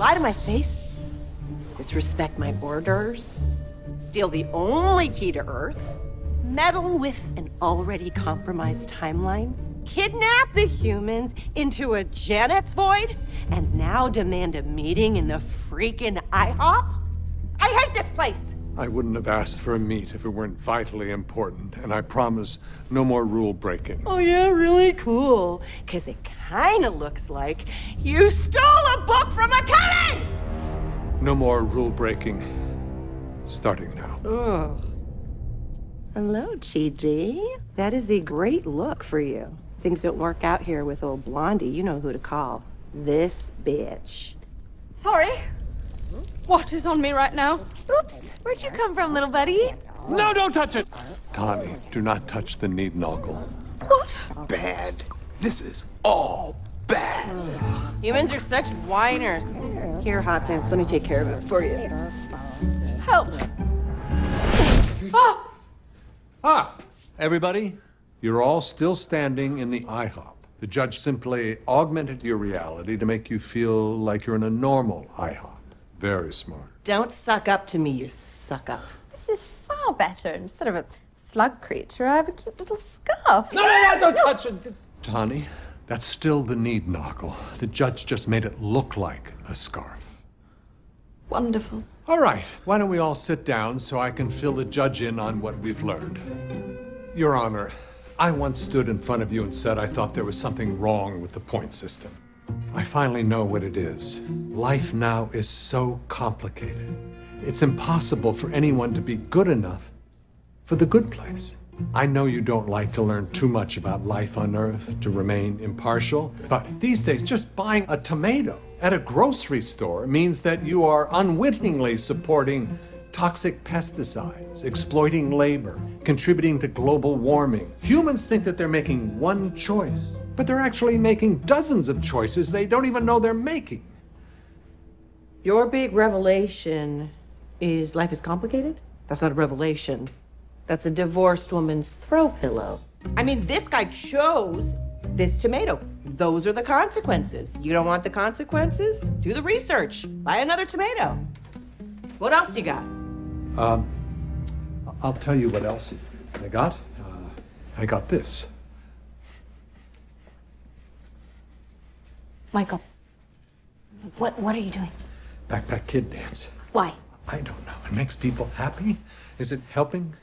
lie to my face, disrespect my orders, steal the only key to Earth, meddle with an already compromised timeline, kidnap the humans into a Janet's void, and now demand a meeting in the freaking IHOP? I hate this place! I wouldn't have asked for a meet if it weren't vitally important, and I promise no more rule breaking. Oh yeah, really cool. Cause it kinda looks like you stole a book from a cabin! No more rule breaking. Starting now. Ugh. Hello, GG. That is a great look for you. Things don't work out here with old Blondie. You know who to call. This bitch. Sorry. What is on me right now? Oops, where'd you come from, little buddy? No, don't touch it! Tahani, do not touch the Neednoggle. What? Bad. This is all bad. Humans are such whiners. Here, Hot Pants, let me take care of it for you. Help! Ah! Ah, everybody, you're all still standing in the IHOP. The judge simply augmented your reality to make you feel like you're in a normal IHOP. Very smart. Don't suck up to me, you suck up. This is far better. Instead of a slug creature, I have a cute little scarf. No, no, no, don't touch it. Tahani, that's still the Neednoggle. The judge just made it look like a scarf. Wonderful. All right, why don't we all sit down so I can fill the judge in on what we've learned? Your Honor, I once stood in front of you and said I thought there was something wrong with the point system. I finally know what it is. Life now is so complicated. It's impossible for anyone to be good enough for the good place. I know you don't like to learn too much about life on Earth to remain impartial, but these days, just buying a tomato at a grocery store means that you are unwittingly supporting toxic pesticides, exploiting labor, contributing to global warming. Humans think that they're making one choice, but they're actually making dozens of choices they don't even know they're making. Your big revelation is life is complicated? That's not a revelation. That's a divorced woman's throw pillow. I mean, this guy chose this tomato. Those are the consequences. You don't want the consequences? Do the research. Buy another tomato. What else you got? Um, I'll tell you what else I got. Uh, I got this. Michael, what, what are you doing? Backpack Kid Dance. Why? I don't know. It makes people happy. Is it helping?